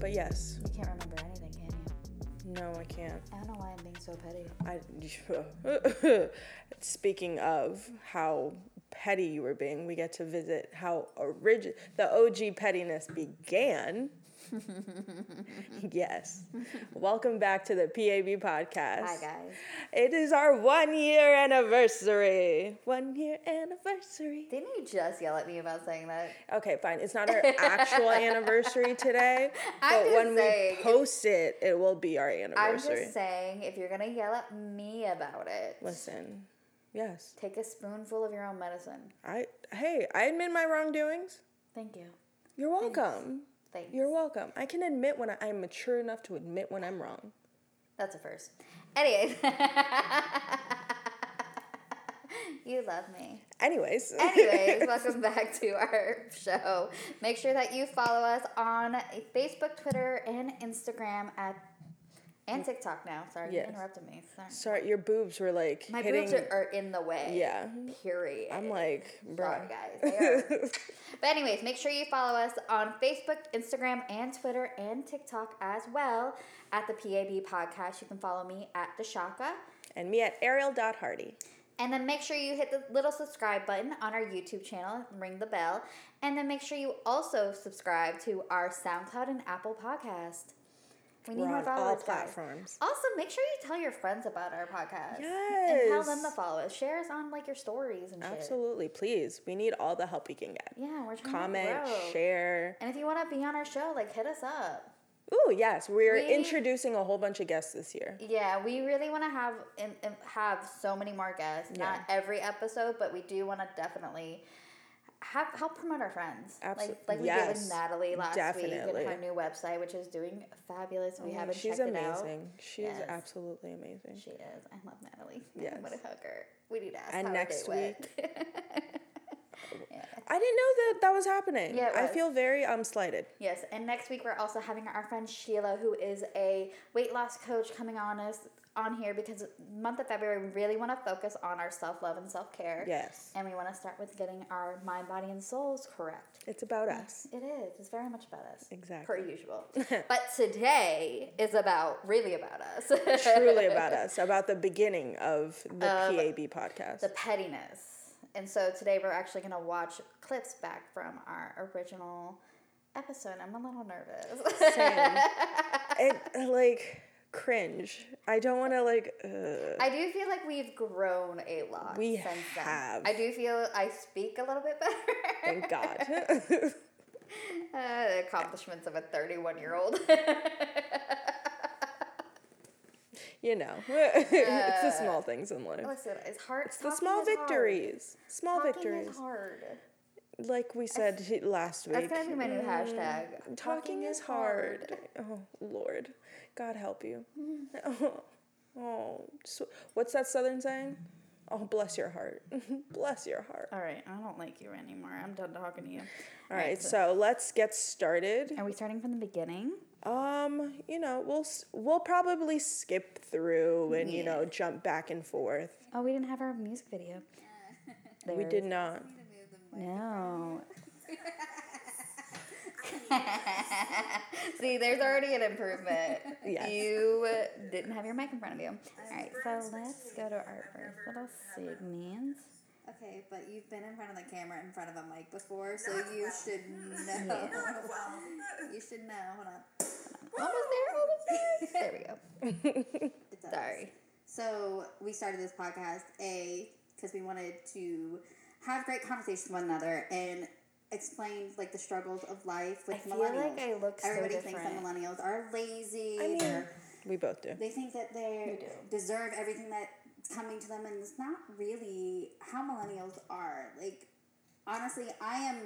But yes, You can't remember anything, can you? no, I can't. I don't know why I'm being so petty. I speaking of how petty you were being, we get to visit how origi- the OG pettiness began. yes. Welcome back to the PAB podcast. Hi guys. It is our one year anniversary. One year anniversary. Didn't you just yell at me about saying that? Okay, fine. It's not our actual anniversary today, I'm but when saying, we post it, it will be our anniversary. I'm just saying, if you're gonna yell at me about it, Listen, yes, take a spoonful of your own medicine. I hey, I admit my wrongdoings. Thank you. You're welcome. Thanks. You're welcome. I can admit when I, I'm mature enough to admit when I'm wrong. That's a first. Anyways. you love me. Anyways, Anyways, welcome back to our show. Make sure that you follow us on Facebook, Twitter, and Instagram at and TikTok now. Sorry, Yes. you interrupted me. Sorry. sorry, your boobs were like My hitting. boobs are, are in the way. Yeah. Period. I'm like, bro. Sorry, guys. But anyways, make sure you follow us on Facebook, Instagram, and Twitter, and TikTok as well at the PAB Podcast. You can follow me at DeShocka. and me at Aryele.Hardy. And then make sure you hit the little subscribe button on our YouTube channel, ring the bell, and then make sure you also subscribe to our SoundCloud and Apple podcast. We need We're more on all followers, guys. platforms. Also, make sure you tell your friends about our podcast. Yes. And tell them to follow us. Share us on like your stories and shit. Absolutely, please. We need all the help we can get. Yeah, we're trying Comment, to grow. share. And if you want to be on our show, like hit us up. Ooh, yes, we're We- introducing a whole bunch of guests this year. Yeah, we really want to have and, and have so many more guests. Not every episode, but we do want to definitely have help promote our friends. Abso- Like like we yes, did with Natalie last week definitely. and her new website, which is doing fabulous. We Oh, haven't She's checked it out. amazing. She's Yes. absolutely amazing. She is. I love Natalie. Yes. Gonna hug her. We need to ask And next day went. I didn't know that that was happening. Yeah, it I feel very um slighted. Yes, and next week we're also having our friend Sheila, who is a weight loss coach, coming on us on here because month of February we really want to focus on our self love and self care. Yes, And we want to start with getting our mind, body, and souls correct. it's about us. It is. It's very much about us. Exactly. Per usual. but today is about really about us. Truly about us, about the beginning of the PAB podcast. the pettiness. And so today we're actually going to watch clips back from our original episode. I'm a little nervous. Same. it like cringe. I don't want to like. Uh, I do feel like we've grown a lot. We since then. have. I do feel I speak a little bit better. thank God. uh, the accomplishments of a 31 year old. you know, it's the small things in life. Listen, it's hard. It's the small victories. Small Talking victories. hard. Like we said last week. That's gonna be my new hashtag. Talking is hard. Oh Lord, God help you. Oh, oh, so, what's that Southern saying? Oh, bless your heart. bless your heart. All right, I don't like you anymore. I'm done talking to you. All right, so let's get started. Are we starting from the beginning? Um, you know, we'll we'll probably skip through and you know jump back and forth. Oh, we didn't have our music video. We did not. No. See, there's already an improvement. Yes. You didn't have your mic in front of you. All right, so let's go to our first little segment. Okay, but you've been in front of the camera in front of a mic before, so you should know. Well. you should know. Hold on. Almost there, almost there. There we go. Sorry. So we started this podcast a because we wanted to have great conversations with one another and explain like the struggles of life with I feel millennials. like I look so Everybody thinks that millennials are lazy. I mean, we both do. they think that they deserve everything that's coming to them, and it's not really how millennials are. Like, honestly, I am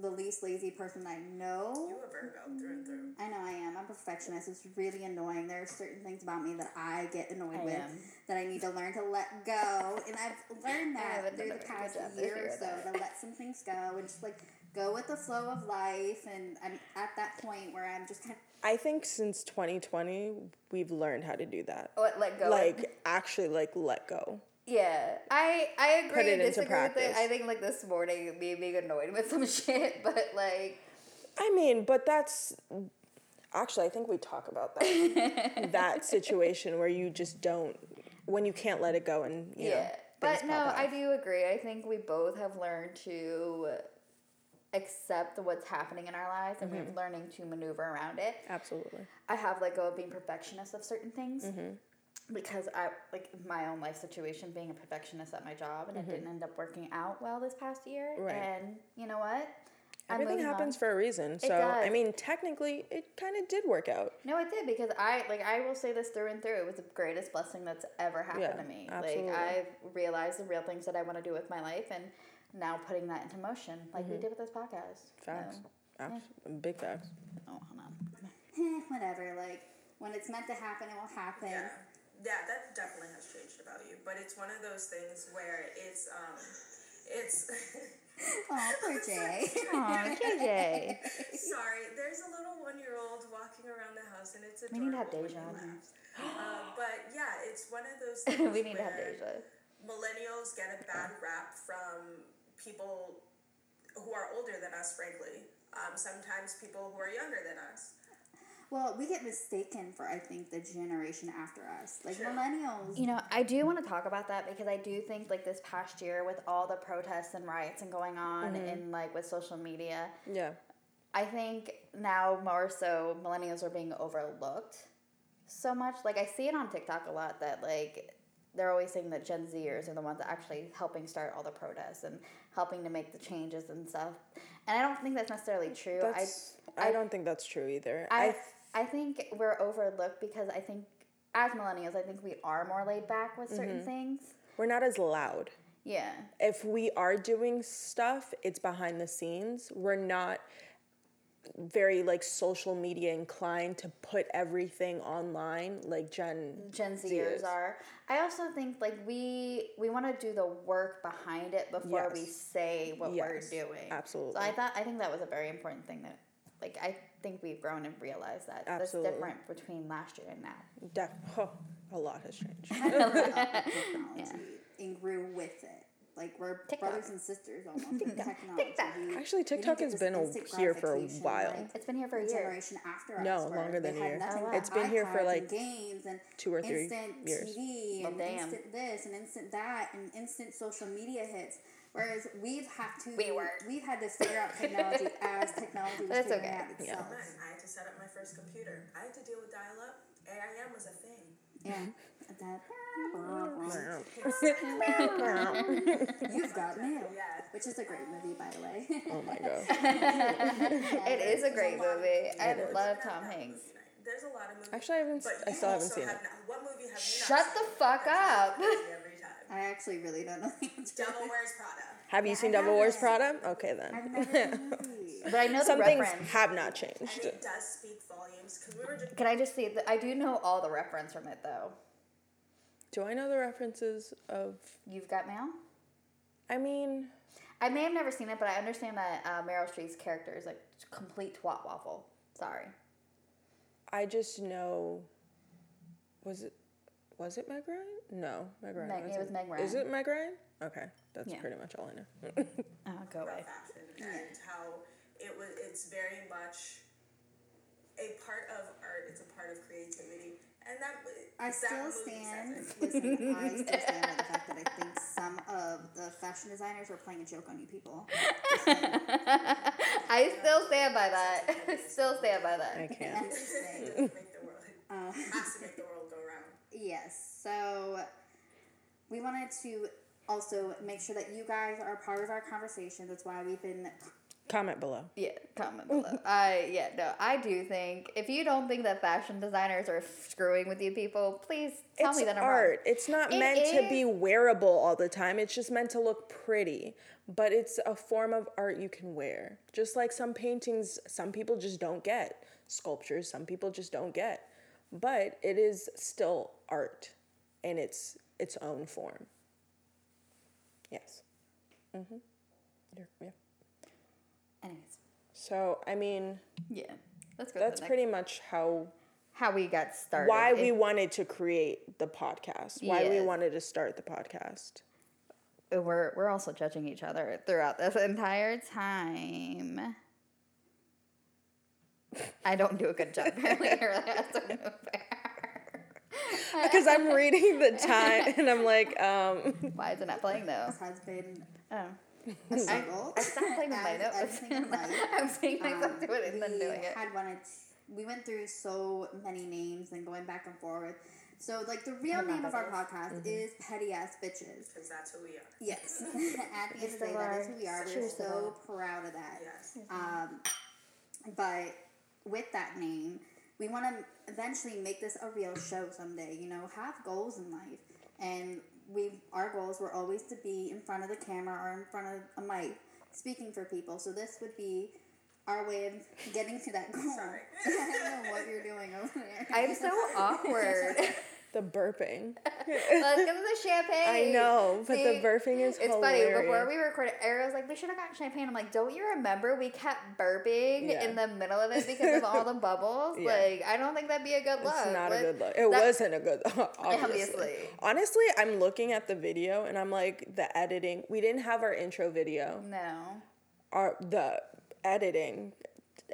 the least lazy person I know. You were Virgo through and through. I know I am. I'm a perfectionist. It's really annoying. There are certain things about me that I get annoyed I with am. that I need to learn to let go. And I've learned that through the past good job this year or so that. to let some things go and just like go with the flow of life. And I'm at that point where I'm just kind of I think since 2020, we've learned how to do that. Oh, what, let go. Like actually, like let go. Yeah, I I agree. Put it into disagree with it. practice. I think like this morning, me being annoyed with some shit, but like I mean, but that's. Actually, I think we talk about that that situation where you just don't when you can't let it go and you know, yeah. things But no, I do agree. I think we both have learned to accept what's happening in our lives and Mm-hmm. we're learning to maneuver around it. absolutely. I have let go of being perfectionist of certain things Mm-hmm. Because I like my own life situation being a perfectionist at my job and it didn't end up working out well this past year. Mm-hmm. Right. And you know what? I'm Everything moving on. happens for a reason. So I mean, technically, it kind of did work out. No, it did because I like I will say this through and through. It was the greatest blessing that's ever happened Yeah, to me. absolutely. Like I've realized the real things that I want to do with my life and now putting that into motion, like we did with this podcast. Mm-hmm. Facts. So- Abs- Big facts. oh, hold on. Whatever. Like when it's meant to happen, it will happen. Yeah, yeah, that definitely has changed about you. But it's one of those things where it's um, it's. Oh, poor Jay. Aw, JJ. Sorry, there's a little one-year-old walking around the house, and it's a. We need to have adorable Deja he on here. laughs. Uh, but yeah, it's one of those things we need to have Deja. millennials get a bad rap from people who are older than us, frankly. Um, sometimes people who are younger than us. Well, we get mistaken for I think the generation after us, like True. millennials. You know, I do want to talk about that because I do think like this past year with all the protests and riots and going on mm-hmm. and like with social media, Yeah. I think now more so millennials are being overlooked so much. Like I see it on TikTok a lot that like they're always saying that Gen Zers are the ones that actually helping start all the protests and helping to make the changes and stuff. And I don't think that's necessarily true. That's, I, I- don't think that's true either. I I, I think we're overlooked because I think as millennials, I think we are more laid back with certain Mm-hmm. things. we're not as loud. Yeah. If we are doing stuff, it's behind the scenes. We're not very like social media inclined to put everything online like Gen Gen Zers are. I also think like we we want to do the work behind it before we say what Yes, we're doing. absolutely. So I thought I think that was a very important thing that like I think we've grown and realized that Absolutely. that's different between last year and now. Def- oh, a lot has changed. technology and grew with it. Like we're TikTok. brothers and sisters almost in technology. TikTok. Actually, TikTok has been here for a while. like It's been here for a year. generation after us. No, where longer than they a had year. nothing Oh, wow. It's been here for, like, games and two or three instant years. TV Well, and damn. instant this and instant that and instant social media hits. Whereas we've had to We weren't. we've had to figure out technology as technology was That's figuring okay. out Yeah. itself. Man, I had to set up my first computer. I had to deal with dial-up. AIM was a thing. Yeah. That, You've got mail. Yeah. Which is a great movie, by the way. Oh my god. It is a great lot movie. I It is. love Not Tom Hanks. There's a lot of movies. Actually, I haven't. I still haven't seen have it. Not, what movie have you Shut not the fuck up. On Every time. I actually really don't know the answer. Devil Wears Prada. Have you Yeah, seen I Devil Wears. Prada? Okay I've then. never seen the movie. But I know Some the things reference. have not And changed. it does speak volumes because we were just. Can I just see? The, I do know all the reference from it though. Do I know the references of? You've got mail. I mean, I may have never seen it, but I understand that uh, Meryl Streep's character is like complete twat waffle. Sorry. I just know. Was it? Was it Meg Ryan? No, Meg Ryan. Meg- it wasn't. was Meg Is it Meg Ryan? Okay, that's Yeah. pretty much all I know. Oh, go away. and how it was it's very much a part of art it's a part of creativity and that I that still movie stand. says it. Listen, I still stand by the fact that I think some of the fashion designers are playing a joke on you people. I still stand by that. I still stand by that. I can't. It doesn't make the world Uh, has to make the world go round yes. So we wanted to also make sure that you guys are part of our conversation. That's why we've been. Comment below. Yeah, comment below. I yeah no, I do think if you don't think that fashion designers are screwing with you people, please tell it's me that I'm art. wrong. It's not It meant to be wearable all the time. It's just meant to look pretty. But it's a form of art you can wear. Just like some paintings, some people just don't get. Sculptures, some people just don't get. But it is still art in its its own form. Yes. Mm-hmm. yeah. Anyways, So I mean, yeah, let's go. that's pretty much how how we got started. why we wanted to create the podcast. Why we wanted to start the podcast. we're we're also judging each other throughout this entire time. I don't do a good job apparently. I really have to move there. Because I'm reading the time and I'm like, um, Why is it not playing though? This has been Oh. a struggle. I stopped playing with my as notes. everything in life. I'm saying myself Um, do it and then we doing it. had wanted. We went through so many names and going back and forth. So, like, the real I'm name of our podcast Mm-hmm. is Petty Ass Bitches. Because that's who we are. Yes. At the end of the the day, that is who we are. We're Choose so proud of that. Yes. Um, but with that name, we want to eventually make this a real show someday. You know, have goals in life, and we our goals were always to be in front of the camera or in front of a mic speaking for people. So this would be our way of getting to that goal. Sorry. I don't know what you're doing over there. I'm so awkward. the burping. Let's the champagne. I know, but the burping is It's hilarious. funny. Before we recorded, Aryele was like, "We should have gotten champagne." I'm like, "Don't you remember we kept burping Yeah. in the middle of it because of all the bubbles? Yeah. Like, I don't think that'd be a good look." It's not a good look. It that- wasn't a good look, obviously. Obviously. Honestly, I'm looking at the video and I'm like, the editing. We didn't have our intro video. No. Our the editing.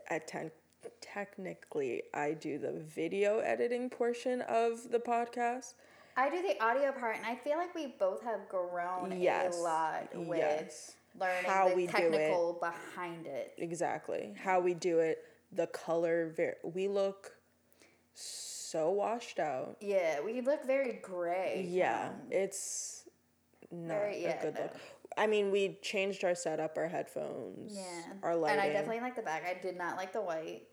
At ten, technically, I do the video editing portion of the podcast. I do the audio part, and I feel like we both have grown Yes. a lot with Yes. learning How the we do it. technical behind it. Exactly. How we do it, the color. Ver- we look so washed out. Yeah, we look very gray. Yeah, um, it's not Very- a good no. look. I mean, we changed our setup, our headphones, Yeah. our lighting. And I definitely like the back. I did not like the white,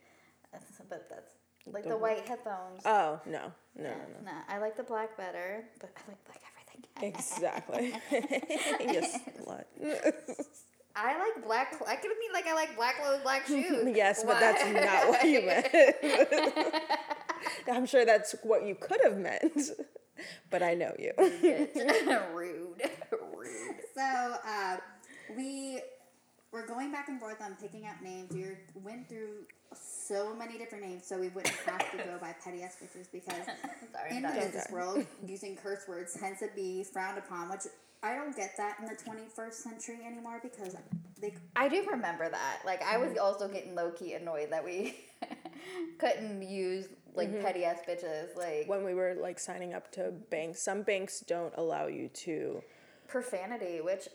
but that's like the, The white headphones. Oh no, no, no, no. Nah, I like the black better, but I like black everything. Exactly. yes, slut. I like black. I could mean like I like black clothes, black shoes. yes, but that's not what you meant. I'm sure that's what you could have meant, but I know you. Rude. Rude. So uh, we were going back and forth on picking up names. We went through so many different names, so we wouldn't have to go by petty ass bitches because Sorry, in I'm the done. business world, using curse words tends to be frowned upon, which I don't get that in the 21st century anymore because they I do remember that. Like I was mm-hmm. also getting low key annoyed that we couldn't use like mm-hmm. petty ass bitches. Like when we were like signing up to banks, some banks don't allow you to. profanity, which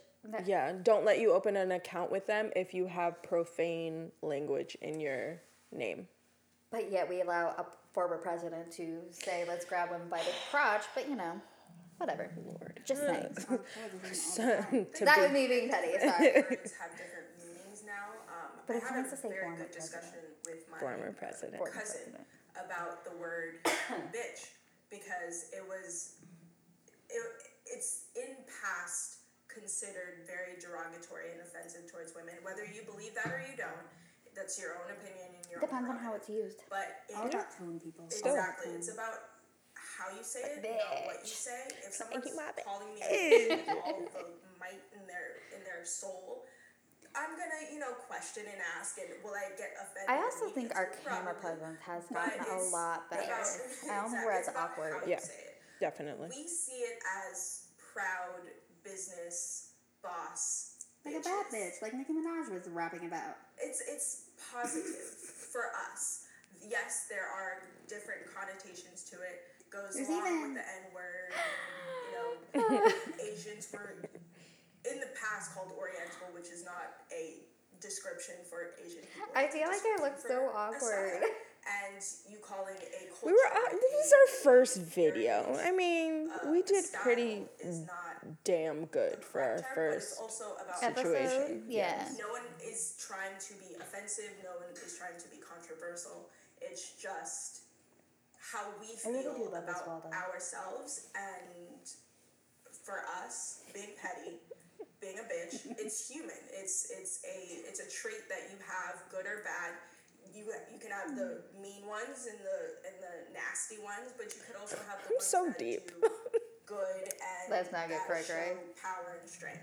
Yeah, don't let you open an account with them if you have profane language in your name. But yet we allow a former president to say, "Let's grab him by the crotch." But you know, whatever. Lord. Just saying. on television all the time. to that be- was me being petty. Sorry. Have different meanings now. Um, But I it's had nice a to say very former good discussion with my Former president. Cousin president. about the word bitch because it was it, it's in past considered very derogatory and offensive towards women whether you believe that or you don't that's your own opinion and your Depends own on how it's used. but All in, about tone people. exactly Tone. it's about how you say it not what you say if someone's you calling me a bitch with all the might in their in their soul I'm gonna, you know, question and ask, and will I get offended? I also think our camera presence has gotten a lot better. about- I don't think we're as it's awkward. how you Yeah. say it. Definitely. We see it as proud business boss. Like a bad bitch, like Nicki Minaj was rapping about. It's it's positive for us. Yes, there are different connotations to it. Goes There's along even- with the N word. You know, Asians were in the past called Oriental, which is not a description for Asian people. I feel like I look so awkward. And you calling it a culture. We were. Uh, this is our first video. I mean, uh, we did style pretty is not damn good for our correct term, but it's first. also about Situation. Yeah. No one is trying to be offensive. No one is trying to be controversial. It's just how we feel do about well ourselves and for us being petty, being a bitch. it's human. It's it's a it's a trait that you have, good or bad. You you can have the mean ones and the and the nasty ones, but you could also have the I'm ones so that deep. Do good and Let's not get that Craig show Ray. power and strength,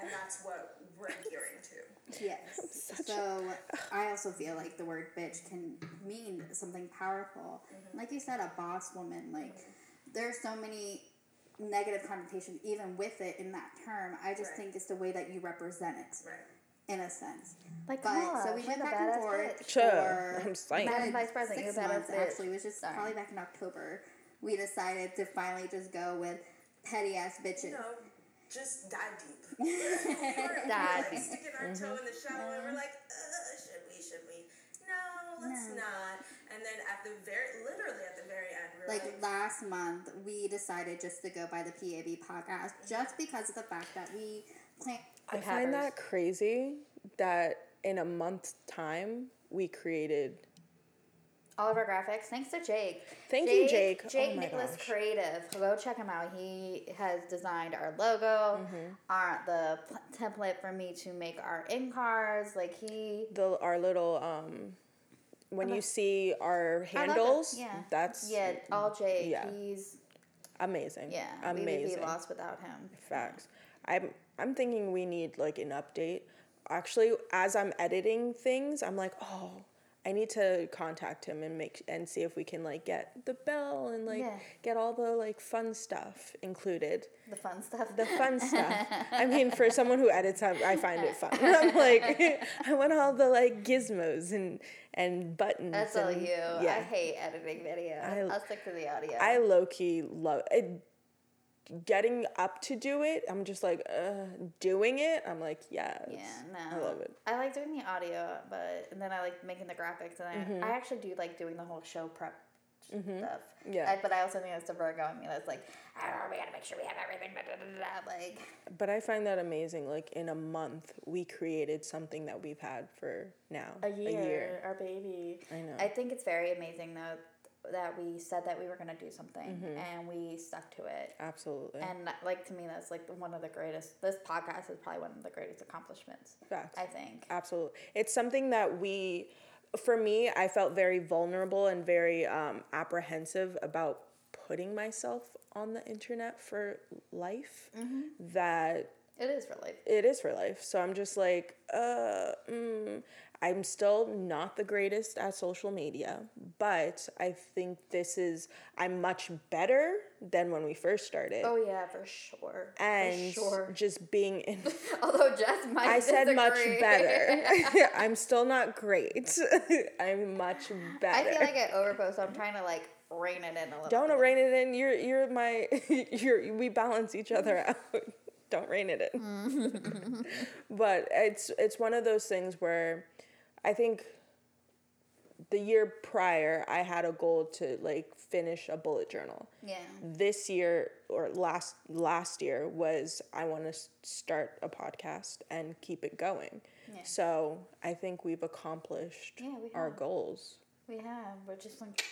and that's what we're gearing to. Yes. So I also feel like the word bitch can mean something powerful. Mm-hmm. Like you said, a boss woman. Like mm-hmm. there's so many negative connotations even with it in that term. I just Right. think it's the way that you represent it. Right. in a sense. Like, But Kamala, so we went a back and forth bitch. Sure, for I'm saying. Madam Vice President, six you're a badass months bitch. actually, which is Sorry. probably back in October. We decided to finally just go with petty ass bitches. You know, just dive deep. we were, Dive we were deep. like sticking our toe in the shallow and we're like, uh, should we, should we? No, let's No. not. And then at the very, literally at the very end, we were like like, last month, we decided just to go by the PAB podcast just because of the fact that we plan. I find that crazy that in a month's time we created All of our graphics, thanks to Jake. Thank you, Jake. Jake Oh Nicholas gosh. Creative. Go check him out. He has designed our logo, Mm-hmm. our the pl- template for me to make our in cards. Like he, the our little um when you see our I love it. handles, Yeah. that's yeah, all Jake. yeah. He's amazing. yeah. We would amazing. be lost without him. Facts. I'm I'm thinking we need like an update. Actually, as I'm editing things, I'm like, oh, I need to contact him and make and see if we can like get the bell and like Yeah. get all the like fun stuff included. The fun stuff. The fun stuff. I mean, for someone who edits, I, I find it fun. I'm like, I want all the like gizmos and and buttons. That's all and- you. I hate editing video. I, will stick to the audio. I low key love it. Getting up to do it, I'm just like, uh, doing it. I'm like, yes. yeah, no. I love it. I like doing the audio, but and then I like making the graphics, and I, Mm-hmm. I actually do like doing the whole show prep stuff. Yeah. I, but I also think that's the Virgo in me that's like, oh, we gotta make sure we have everything. Da, da, da, Like, But I find that amazing. Like in a month, we created something that we've had for now a year, our baby. I know. I think it's very amazing though that we said that we were gonna do something Mm-hmm. and we stuck to it. Absolutely. And like to me, that's like one of the greatest. This podcast is probably one of the greatest accomplishments. Facts. I think. Absolutely. It's something that we, for me, I felt very vulnerable and very um, apprehensive about putting myself on the internet for life. That It is for life. it is for life. So I'm just like, uh, mm, I'm still not the greatest at social media, but I think this is, I'm much better than when we first started. Oh yeah, for sure. and for sure. just being in, Although Jess might I said much better. I'm still not great. I'm much better. I feel like I overpost. So I'm trying to like rein it in a little. Don't bit. rein it in. You're you're my you're we balance each other out. Don't rein it in. Mm. but it's it's one of those things where I think the year prior I had a goal to like finish a bullet journal. Yeah. This year or last last year was I want to start a podcast and keep it going. Yeah. So I think we've accomplished Yeah, we our goals. We have. We're just like.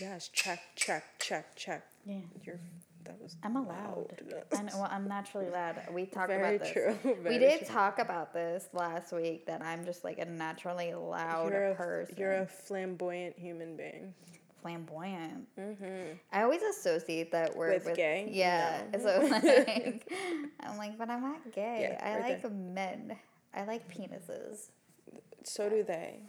Yes, check, check, check, check. Yeah. You're that was I'm allowed. I know, well, I'm naturally loud. We talked Very about this. true. we did true. talk about this last week that I'm just like a naturally loud You're a, person. you're a flamboyant human being. flamboyant. Mm-hmm. I always associate that word With gay? Yeah. No. So like, I'm like, but I'm not gay. Yeah, I right like there. men. I like penises. So do they.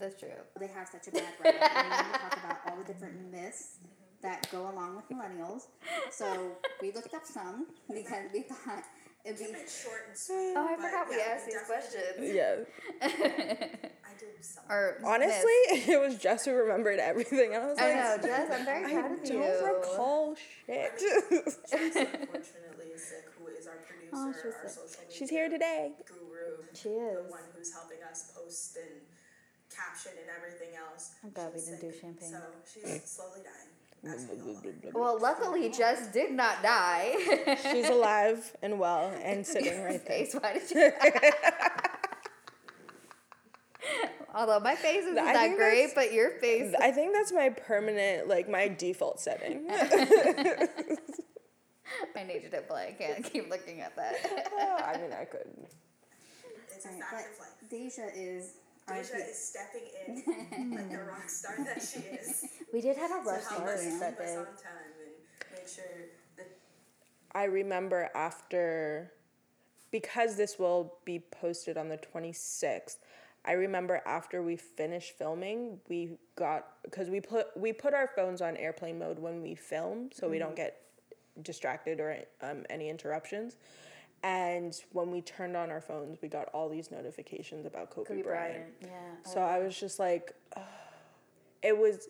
That's true. They have such a bad rap. and we to talk about all the different myths that go along with millennials. So we looked up some because we thought it'd be short and sweet. Oh, I forgot we asked these questions. Yeah. I did some. Or Honestly, myths. it was Jess who remembered everything. and I was I like, know, Jess. I'm very I proud of don't you. recall shit. Jess, unfortunately, is sick, who is our producer, Oh, she's our sick. social media She's here today. guru. She is. The one who's helping us post and caption and everything else. I'm glad we didn't do sick, champagne. So she's slowly dying. As we all are. Well, luckily, Jess did not die. She's alive and well and sitting right there. face. Why did you? Although my face isn't I that great, but your face. I think that's my permanent, like my default setting. I need you to play. I can't keep looking at that. I mean, I could. It's a fact of life. Deja is our Deja is stepping in like the rock star that she is we did have a to rough help start us keep that us day. on time and make sure that I remember after, because this will be posted on the 26th, I remember after we finished filming, we got, because we put, we put our phones on airplane mode when we film so we don't get distracted or um, any interruptions. And when we turned on our phones, we got all these notifications about Kobe, Kobe Bryant. Bryant. Yeah. So I was just like, it was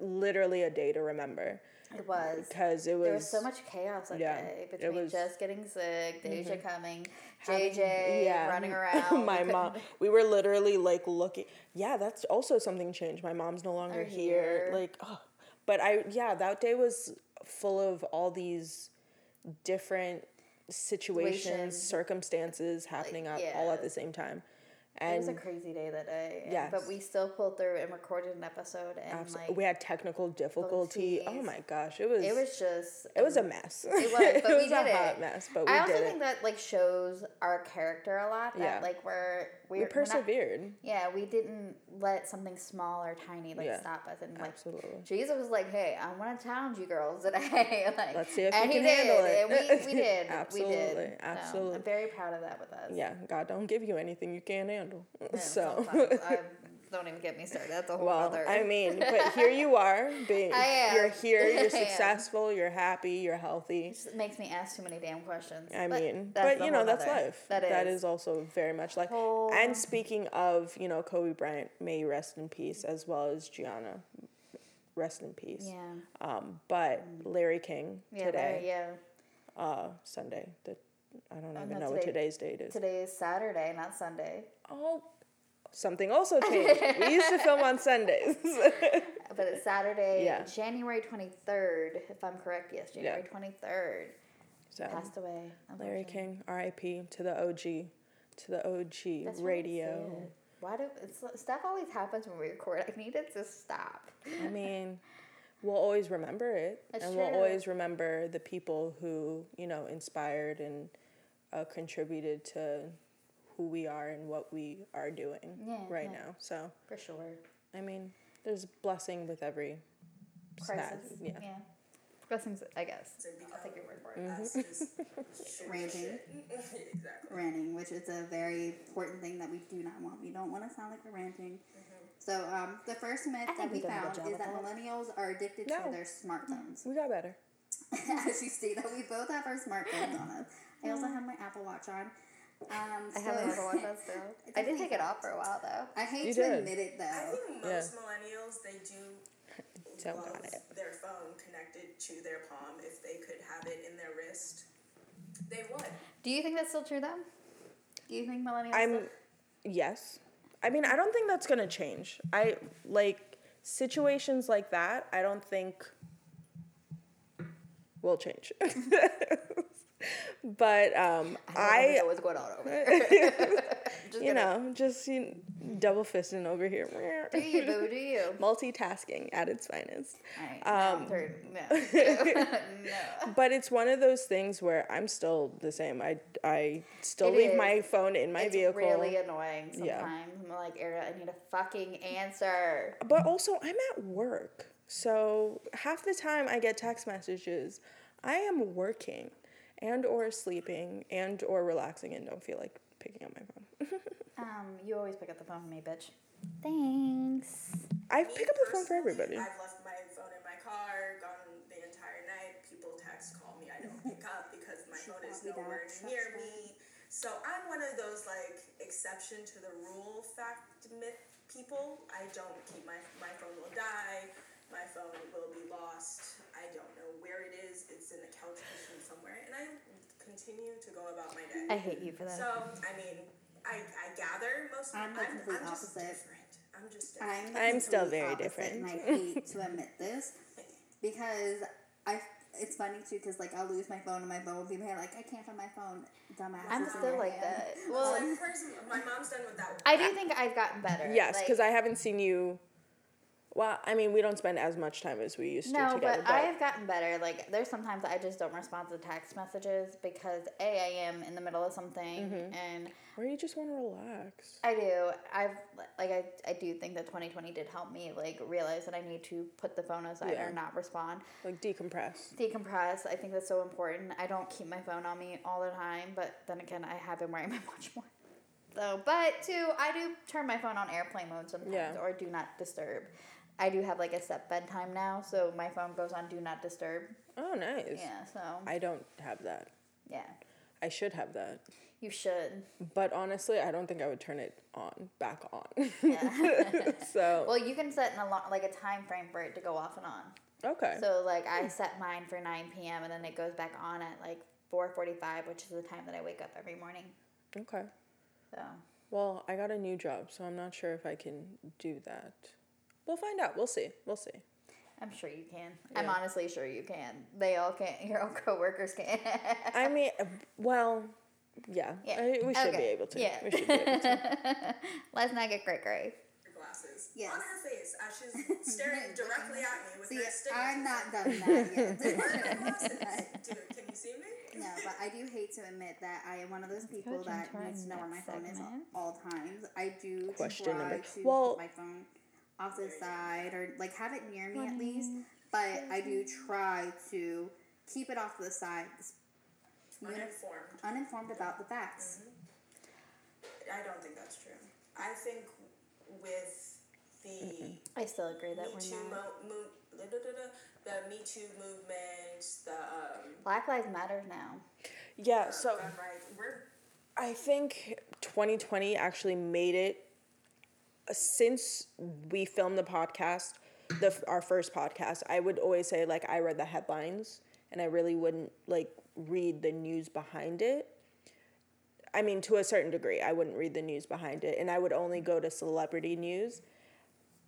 literally a day to remember It was. because it was, There was so much chaos that yeah, day it between was- Mm-hmm. just getting sick, Deja coming, having- JJ running around. my mom, we were literally like looking. Yeah, that's also something changed. My mom's no longer here. here. Like, oh. but I yeah, that day was full of all these different situations, Situations. circumstances happening at, all at the same time. And It was a crazy day that day. Yes. But we still pulled through and recorded an episode and like we had technical difficulty. Oh my gosh, it was it was just it was a um, mess. It was, but it we was did a it. hot mess, but we I also think that like shows our character a lot. That Yeah. like we're We we're, we're not- persevered. yeah, we didn't let something small or tiny like Yeah. stop us. And like Absolutely. Jesus was like, "Hey, I want to challenge you girls today." like, Let's see if and you he can did, handle it. And we, we did. Absolutely, We did. So, absolutely. I'm very proud of that with us. Yeah, God don't give you anything you can't handle. Yeah, so, don't even get me started. That's a whole well, other. I mean, but here you are, being I am. you're here, you're successful, you're happy, you're healthy. It makes me ask too many damn questions. I But mean, but you know that's life. That is. That is also very much life. Whole- And speaking of, you know, Kobe Bryant, may you rest in peace, as well as Gianna, rest in peace. Yeah. Um, but Larry King Yeah. today, there- Yeah. uh, Sunday. The, I don't even no, know what today's date is. Today is Saturday, not Sunday. Oh, something also changed. we used to film on Sundays. But it's Saturday, Yeah. January 23rd, if I'm correct. Yes, January 23rd. so Passed away. Larry. King, R.I.P. to the OG, to the OG That's radio. really. Why do it's, stuff always happens when we record? I need it to stop. I mean, we'll always remember it, That's and we'll always remember the people who you know inspired and uh, contributed to who we are and what we are doing Yeah, right yeah. now. So, For sure. I mean, there's blessing with every sad- Crisis. yeah. yeah. Blessings, I guess. So I'll take your word for it. Mm-hmm. Us just shoot Ranting. exactly. ranting, which is a very important thing that we do not want. We don't want to sound like we're ranting. So, um, the first myth that we we've done a good found is that that. millennials are addicted No. to their smartphones. We got better. As you see, that we both have our smartphones on us. I also have my Apple Watch on. Um, I so, haven't ever watched that still. I did take it off for a while though. I hate You to did. admit it though. I though. think Yeah. most millennials they do Don't love got it. their phone connected to their palm. If they could have it in their wrist, they would. Do you think that's still true though? Do you think millennials? I'm still- yes. I mean, I don't think that's gonna change. I like situations like that. I don't think will change. but um, I, know what's going on over there. Just you kidding. know, just you know, double fisting over here. Do you, boo? Do you? Multitasking at its finest. Um, no, no. no. But it's one of those things where I'm still the same. I I still It leave is. my phone in my it's vehicle. It's really annoying sometimes. Yeah. I'm like, Erica, I need a fucking answer. But also, I'm at work. So half the time I get text messages, I am working and or sleeping and or relaxing and don't feel like picking up my phone. Um, you always pick up the phone for me, bitch. Thanks. I Me pick up the phone for everybody. I've left my phone in my car, gone the entire night. People text, call me. I don't pick up because my She phone is nowhere don't near trust me. So I'm one of those like exception to the rule fact myth people. I don't keep my my phone will die. My phone will be lost. I don't know where it is. It's in the couch cushion somewhere, and I continue to go about my day. I hate you for that. So I mean, I, I gather most. I'm the I'm, complete I'm just opposite. different. I'm just different. I'm, I'm still very different. and I hate to admit this because I. It's funny too because like I'll lose my phone and my phone will be here like I can't find my phone, dumbass. I'm still like hand." that. Well, Well, like, person, my mom's done with that. I do think I've gotten better. Yes, Like, because I haven't seen you. Well, I mean, we don't spend as much time as we used to No, together. but I've gotten better. Like, there's sometimes I just don't respond to text messages because A, I am in the middle of something, Mm-hmm. and or you just want to relax. I do. I've like I, I do think that 2020 did help me like realize that I need to put the phone aside Yeah. or not respond. Like decompress. Decompress. I think that's so important. I don't keep my phone on me all the time, but then again, I have been wearing my watch more. So, but too, I do turn my phone on airplane mode sometimes Yeah. or do not disturb. I do have like a set bedtime now, so my phone goes on do not disturb. Oh, nice. Yeah, so I don't have that. yeah. I should have that. You should. But honestly, I don't think I would turn it on back on. Yeah. so Well, you can set an alarm, like a time frame for it to go off and on. okay. So like I set mine for 9 p.m. and then it goes back on at like 4:45, which is the time that I wake up every morning. okay. So Well, I got a new job, so I'm not sure if I can do that. We'll find out. We'll see. We'll see. I'm sure you can. I'm honestly sure you can. They all can. Your own coworkers can. I mean, well, yeah. Yeah. I- we should be able to. Yeah. We should be able to. Let's not get cray cray. Your glasses Yes. on her face as she's staring directly at me with See, her stick. I'm not done that Where are yet. my glasses? Dude, can you see me? no, but I do hate to admit that I am one of those people that needs to know where my next phone is all times. I do Question try number- to well- put my phone off to the side or like have it near me at least. But I do try to keep it off to the side. You know, Uninformed. uninformed about the facts. I don't think that's true. I think with the I still agree that Me we're Too not. mo- mo- da- da- da- da, the Me Too movement, the um, Black Lives Matter now. Yeah, so gun we're I think 2020 actually made it uh, since we filmed the podcast, the our first podcast. I would always say like I read the headlines and I really wouldn't like read the news behind it. I mean, to a certain degree, I wouldn't read the news behind it, and I would only go to celebrity news.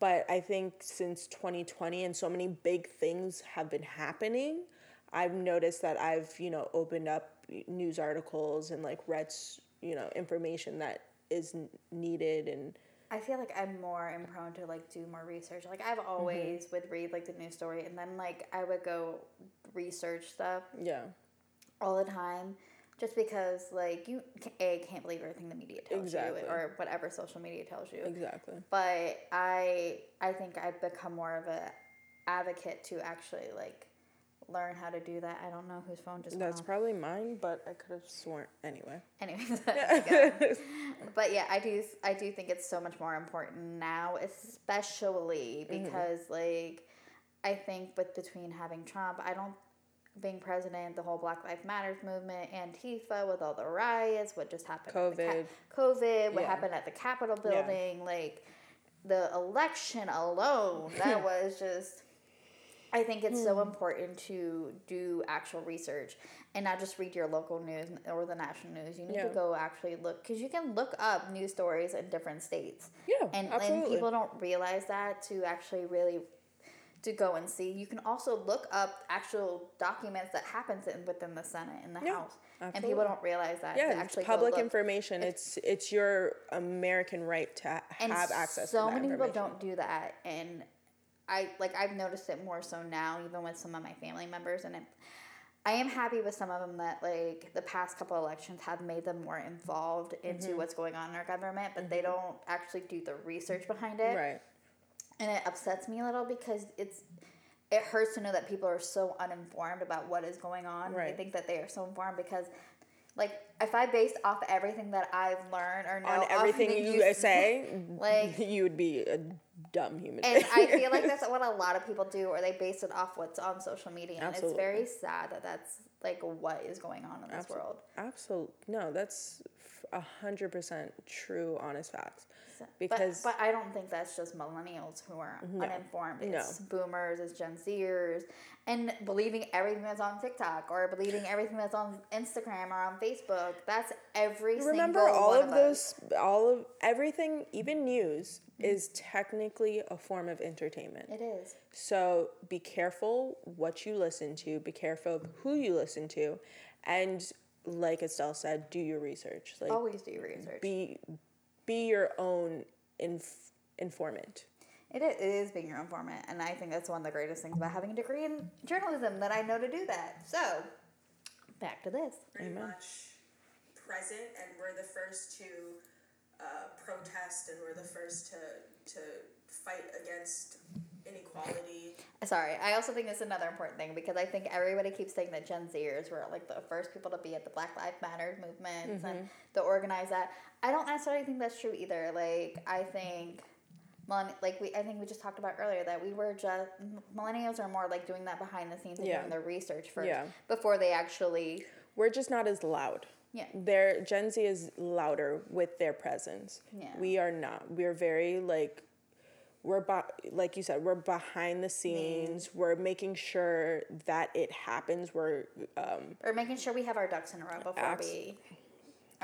But I think since 2020 and so many big things have been happening, I've noticed that I've, you know, opened up news articles and like read, you know, information that is needed and I feel like I'm more and prone to like do more research. Like I've Mm-hmm. always would read like the news story and then like I would go research stuff yeah, all the time just because like you a can't believe everything the media tells Exactly. you or whatever social media tells you. exactly. But I I think I've become more of a advocate to actually like learn how to do that. I don't know whose phone just went That's probably mine, but I could have sworn anyway. Anyways, yeah. but yeah, I do I do think it's so much more important now, especially Mm-hmm. because like I think with between having Trump, I don't being president, the whole Black Lives Matters movement, Antifa with all the riots, what just happened, COVID. Ca- COVID, what Yeah. happened at the Capitol Yeah. building, like the election alone, that was just. I think it's so Hmm. important to do actual research and not just read your local news or the national news. You need Yeah. to go actually look because you can look up news stories in different states. Yeah, and, and people don't realize that to actually really to go and see. You can also look up actual documents that happens in, within the Senate and the Yeah, House, and people don't realize that. Yeah, it's actually public information. It's it's your American right to ha- have access. so to many people don't do that and i like i've noticed it more so now even with some of my family members and it, i am happy with some of them that like the past couple elections have made them more involved into Mm-hmm. what's going on in our government but they don't actually do the research behind it Right. and it upsets me a little because it's it hurts to know that people are so uninformed about what is going on. Right. They think that they are so informed because, like, if I based off everything that I've learned or know On everything the you say, like- you would be a dumb human. and being. I feel like that's what a lot of people do, or they base it off what's on social media, and Absolutely. it's very sad that that's like what is going on in this Absol- world. Absolutely. No, that's f- a hundred percent true, honest facts. Because but, but I don't think that's just millennials who are uninformed. No. It's boomers, it's Gen Zers, and believing everything that's on TikTok or believing everything that's on Instagram or on Facebook. That's every remember single all one of us. those, all of everything, even news, is technically a form of entertainment. It is. So be careful what you listen to. Be careful of who you listen to, and like Estelle said, do your research. Like Always do research. be be your own inf- informant. It is, it is being your informant, and I think that's one of the greatest things about having a degree in journalism that I know to do that. So, back to this. pretty much present, and we're the first to uh, protest, and we're the first to to fight against inequality. Sorry, I also think it's another important thing because I think everybody keeps saying that Gen Zers were like the first people to be at the Black Lives Matter movements and mm-hmm. to organize that. I don't necessarily think that's true either. Like, I think. Like we, I think we just talked about earlier that we were just millennials are more like doing that behind the scenes and Yeah. doing the research first Yeah. before they actually We're just not as loud. Yeah. Their Gen Z is louder with their presence. Yeah. We are not. We're very like we're be- like you said, we're behind the scenes. We're making sure that it happens. We're um Or making sure we have our ducks in a row before Abs- we.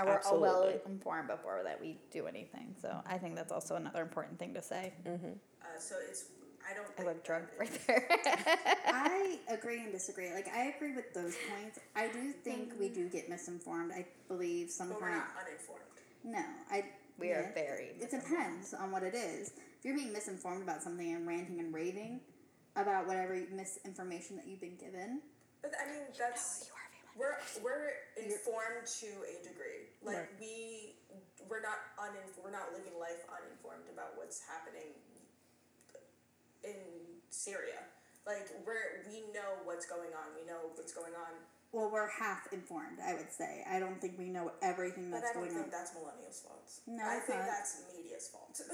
Or we're all well informed before that we do anything. So I think that's also another important thing to say. Uh, so it's I don't. I think look drunk right there. I agree and disagree. Like I agree with those points. I do think we do get misinformed. I believe some. But we're not uninformed. No, I. We are very It depends on what it is. If you're being misinformed about something and ranting and raving about whatever misinformation that you've been given, But I mean, that's we're we're informed to a degree. Like Right. we we're not uninformed. We're not living life uninformed about what's happening in Syria. Like we're we know what's going on. We know what's going on. Well, we're half informed. I would say. I don't think we know everything that's But that's I don't going think on. that's millennials' fault. No, I think not. that's media's fault.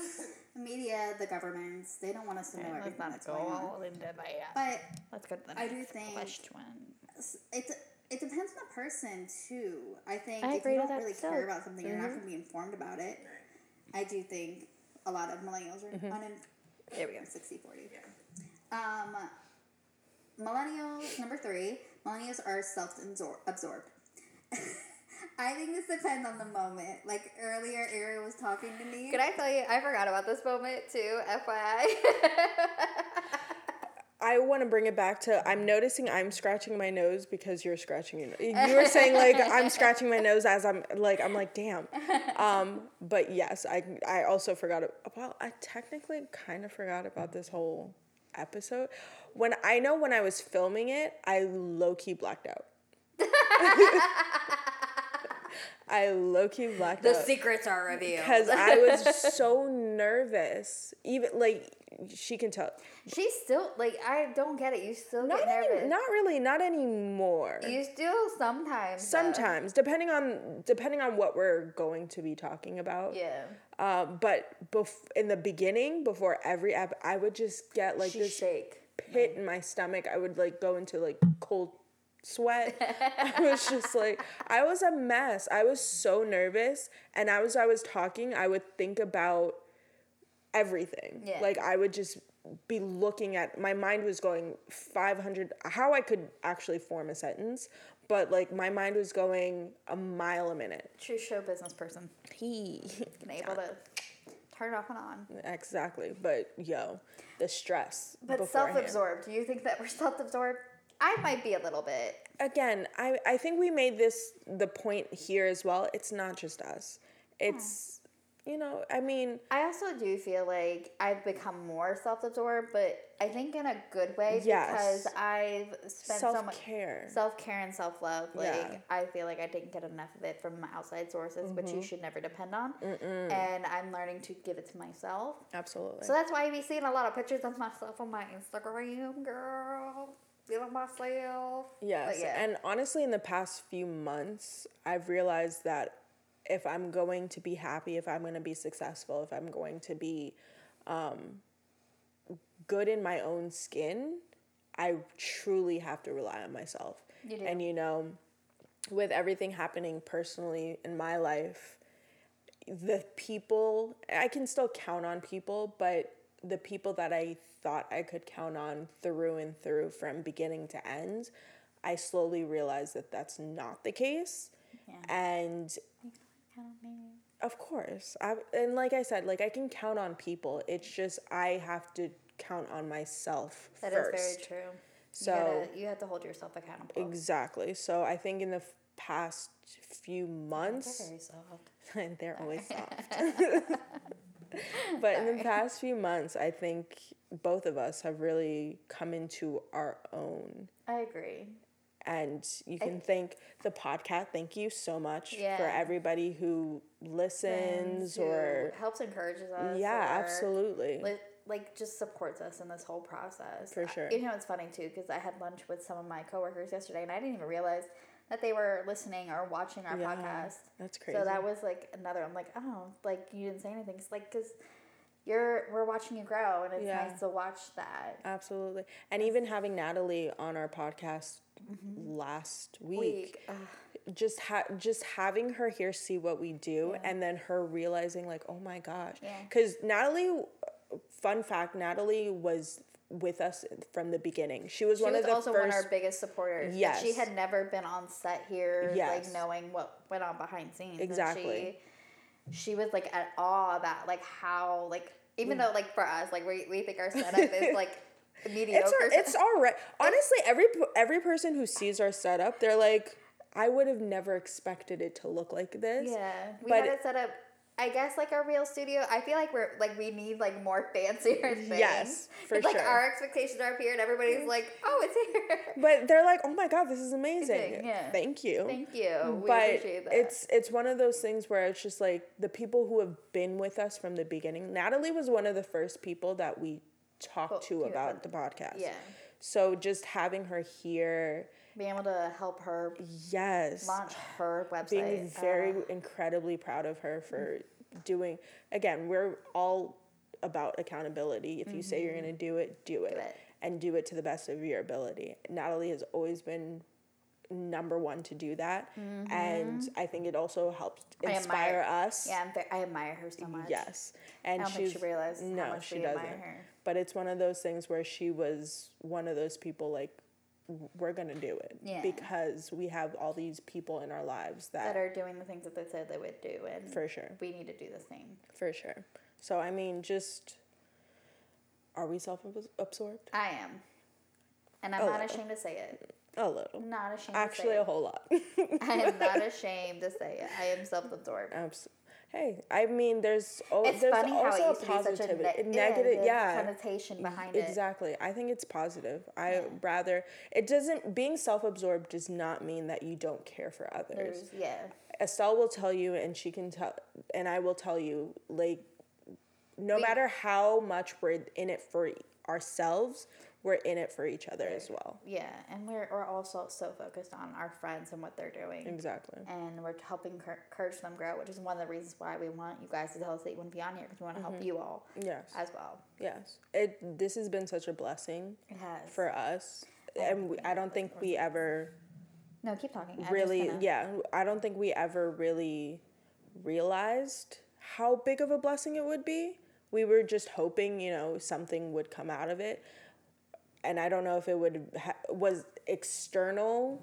The media, the governments, they don't want us to know Let's everything not that's go going on. all into that. But Let's go to the I do next think- question. it's it depends on the person too. I think I if you don't really still. care about something, you're Mm-hmm. not going to be informed about it. I do think a lot of millennials are Mm-hmm. uninformed. There we go. 60 40. Um, millennials, number three, millennials are self absorbed. I think this depends on the moment. Like earlier, Aryele was talking to me. Can I tell you, I forgot about this moment too, FYI. I want to bring it back to I'm noticing I'm scratching my nose because you're scratching your nose. You were saying like I'm scratching my nose as I'm like I'm like damn. Um, but yes, I I also forgot a- well I technically kind of forgot about this whole episode. When I know when I was filming it, I low key blacked out. I low key blacked the out The secrets are revealed. because I was so nervous. Even like she can tell. She's still, like, I don't get it. You still Not get nervous. any, not really, not anymore. you still sometimes. though. Sometimes, depending on depending on what we're going to be talking about. Yeah. Uh, but bef- in the beginning, before every ep, I would just get like She this shake. pit in my stomach. I would like go into like cold sweat. I was just like I was a mess. I was so nervous, and as I was talking, I would think about everything. Yeah. Like I would just be looking at my mind was going 500 how I could actually form a sentence, but like my mind was going a mile a minute. True show business person. He Been able to turn it off and on. exactly, but yo, the stress. But self-absorbed. Do you think that we're self-absorbed? I might be a little bit. again, I, I think we made this the point here as well. It's not just us. It's hmm. You know, I mean, I also do feel like I've become more self-absorbed, but I think in a good way Yes. because I've spent so much self-care. self-care and self-love. Like Yeah. I feel like I didn't get enough of it from outside sources, which Mm-hmm. you should never depend on. And I'm learning to give it to myself. Absolutely. So that's why you be seeing a lot of pictures of myself on my Instagram, girl. Feeling myself. Yes. Yeah. And honestly, in the past few months, I've realized that if I'm going to be happy, if I'm going to be successful, if I'm going to be um, good in my own skin, I truly have to rely on myself. You do. And, you know, with everything happening personally in my life, the people, I can still count on people, but the people that I thought I could count on through and through from beginning to end, I slowly realized that that's not the case. And Count me. of course, I, and like I said, like I can count on people. It's just I have to count on myself That is first. very true. So- you, gotta, you have to hold yourself accountable. Exactly. So I think in the f- past few months, They're very soft. and they're always soft. but in the past few months, I think both of us have really come into our own. I agree. And you can thank the podcast. Thank you so much for everybody who listens Who or. helps encourages us. Yeah, absolutely. Like, like just supports us in this whole process. For I- sure. You know, it's funny too because I had lunch with some of my coworkers yesterday, and I didn't even realize that they were listening or watching our Yeah, podcast. that's crazy. So that was like another. I'm like, oh, like you didn't say anything. It's like because you're we're watching you grow, and it's Yeah. nice to watch that. Absolutely. And even having Natalie on our podcast mm-hmm. last week, Week. Just ha- just having her here see what we do and then her realizing like oh my gosh Yeah. because natalie fun fact natalie was with us from the beginning she was She one was of the also first one of our biggest supporters. Yes. She had never been on set here, Yes. like knowing what went on behind scenes. Exactly. She, was like at awe about like how like even Mm. though like for us like we, we think our setup is like mediocre. it's it's all right honestly every every person who sees our setup they're like i would have never expected it to look like this yeah, we but had it set up. I guess like a real studio. I feel like we're like we need like more fancier things. Yes, for It's like our expectations are up here, and everybody's mm. like, "Oh, it's here." but they're like oh my god this is amazing yeah. thank you Thank you. We but appreciate that. it's it's one of those things where it's just like the people who have been with us from the beginning. Natalie was one of the first people that we talked Well, to about the podcast. yeah. So just having her here, being able to help her yes, launch her website. being very uh, incredibly proud of her for doing. Again, we're all about accountability. If you say you're gonna do it, do it, Mm-hmm. it. and do it to the best of your ability. Natalie has always been number one to do that, and I think it also helps Mm-hmm. Inspire admire- us. yeah, I'm ve- I admire her so much. Yes, and I don't think she's she realizes how no, she doesn't. her. But it's one of those things where she was one of those people like we're gonna do it Yeah. because we have all these people in our lives that, that are doing the things that they said they would do, and for sure, we need to do the same. for sure. So I mean, just are we self-absorbed? I am, and I'm A not little. ashamed to say it. A little, Not ashamed. actually, to say a whole lot. I am not ashamed to say it. I am self-absorbed. Abs- hey, I mean, there's oh, It's there's funny how also it a such a positivity, ne- negative, yeah, connotation behind it. Exactly. I think it's positive. I rather it doesn't being self-absorbed does not mean that you don't care for others. There's, yeah, Estelle will tell you and she can tell and I will tell you like no We- matter how much we're in it for ourselves, we're in it for each other as well. yeah, and we're we're also so focused on our friends and what they're doing. Exactly. and we're helping encour- encourage them grow, which is one of the reasons why we want you guys to tell us that you want to be on here because we want to Mm-hmm. help you all Yes. as well. Yes. It this has been such a blessing It has. for us. And we, I don't think we ever no, keep talking. I'm really gonna- yeah i don't think we ever really realized how big of a blessing it would be we were just hoping you know something would come out of it and i don't know if it would ha- was external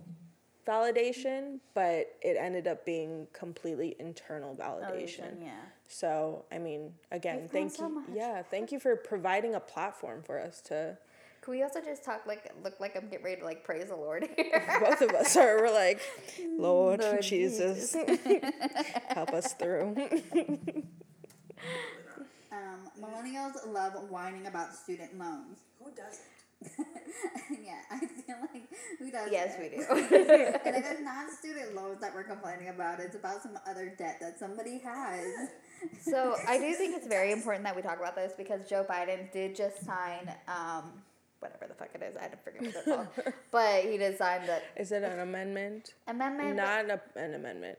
validation but it ended up being completely internal validation Validation, yeah. so i mean again We've thank you so yeah thank you for providing a platform for us to Can we also just talk like look like I'm getting ready to like praise the Lord here? both of us are we're like lord, Lord jesus help us through Um, millennials love whining about student loans. Who doesn't? yeah, I feel like who does? yes, we do. and if it's not student loans that we're complaining about, it's about some other debt that somebody has. so I do think it's very important that we talk about this because Joe Biden did just sign um, whatever the fuck it is. I don't forget what they're called, but he did sign the Is it an amendment? amendment. Not a, an amendment.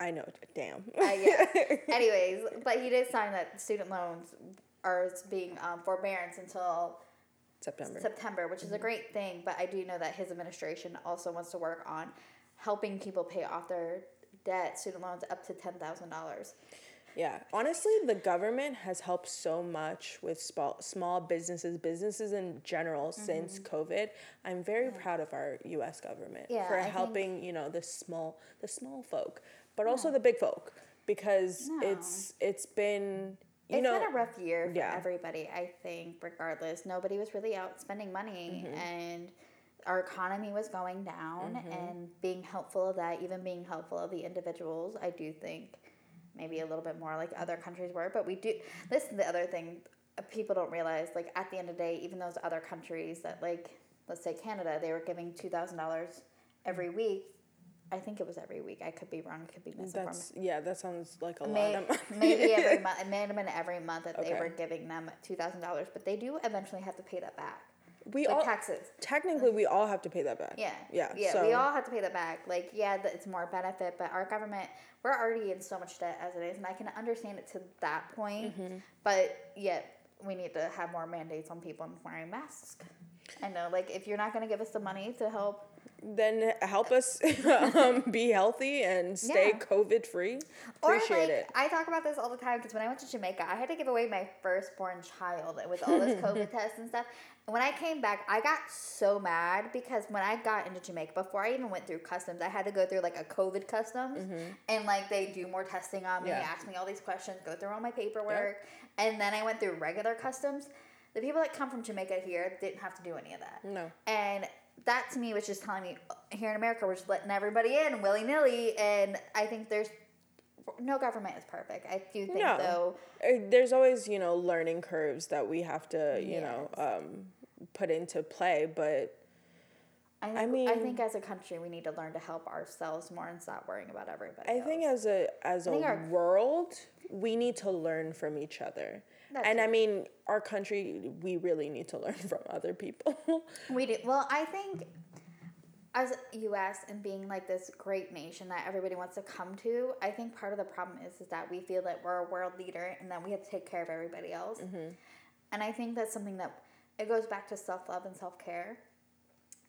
I know. Damn. Uh, yeah. Anyways, but he did sign that student loans are being um, forbearance until September. September, which is a mm-hmm. great thing. But I do know that his administration also wants to work on helping people pay off their debt, student loans, up to ten thousand dollars. Yeah. Honestly, the government has helped so much with small, small businesses, businesses in general mm-hmm. since COVID. I'm very proud of our US government Yeah, for I think- helping, you know, the small the small folk, but also the big folk because No. it's it's been you It's know been a rough year for yeah. everybody, I think, regardless. Nobody was really out spending money Mm-hmm. and our economy was going down and being helpful of that, even being helpful of the individuals, I do think maybe a little bit more like other countries were. But we do this is the other thing people don't realize, like at the end of the day, even those other countries that like let's say Canada, they were giving two thousand dollars every week. I think it was every week. I could be wrong. I could be misinformed. that's yeah, that sounds like a May, lot of money. maybe every month. It may have been every month that they were giving them two thousand dollars, but they do eventually have to pay that back. we Like all taxes. technically we all have to pay that back. Yeah. Yeah. Yeah. so We all have to pay that back. Like, yeah, it's more benefit, but our government, we're already in so much debt as it is, and I can understand it to that point. Mm-hmm. But yet, we need to have more mandates on people wearing masks. I know, like, if you're not going to give us the money to help then help us um, be healthy and stay Yeah. COVID free. Or Appreciate like it. I talk about this all the time because when I went to Jamaica, I had to give away my firstborn child with all this COVID tests and stuff. And when I came back, I got so mad because when I got into Jamaica, before I even went through customs, I had to go through like a COVID customs, and like they do more testing on me, Mm-hmm. Yeah. ask me all these questions, go through all my paperwork, and then I went through regular customs. The people that come from Jamaica here didn't have to do any of that. No. And that to me was just telling me uh, here in America we're just letting everybody in willy nilly, and I think there's no government is perfect. I do think No. though. Uh, There's always, you know, learning curves that we have to, you know, um, put into play, but I, think, I mean- think as a country we need to learn to help ourselves more and stop worrying about everybody. I think as a as a world, we need to learn from each other. That and. I mean, our country, we really need to learn from other people. we do well. I think as U.S. and being like this great nation that everybody wants to come to, I think part of the problem is is that we feel that we're a world leader and that we have to take care of everybody else. Mm-hmm. And I think that's something that it goes back to self love and self care.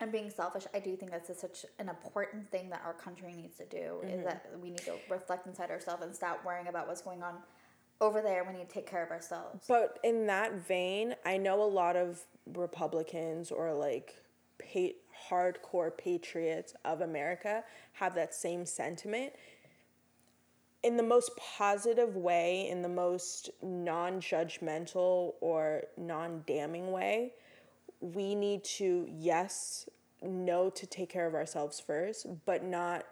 And being selfish, I do think that's a, such an important thing that our country needs to do is mm-hmm. that we need to reflect inside ourselves and stop worrying about what's going on over there. We need to take care of ourselves. But in that vein, I know a lot of Republicans or like pa- hardcore patriots of America have that same sentiment. In the most positive way, in the most non judgmental or non damning way, we need to, yes, know to take care of ourselves first, but not,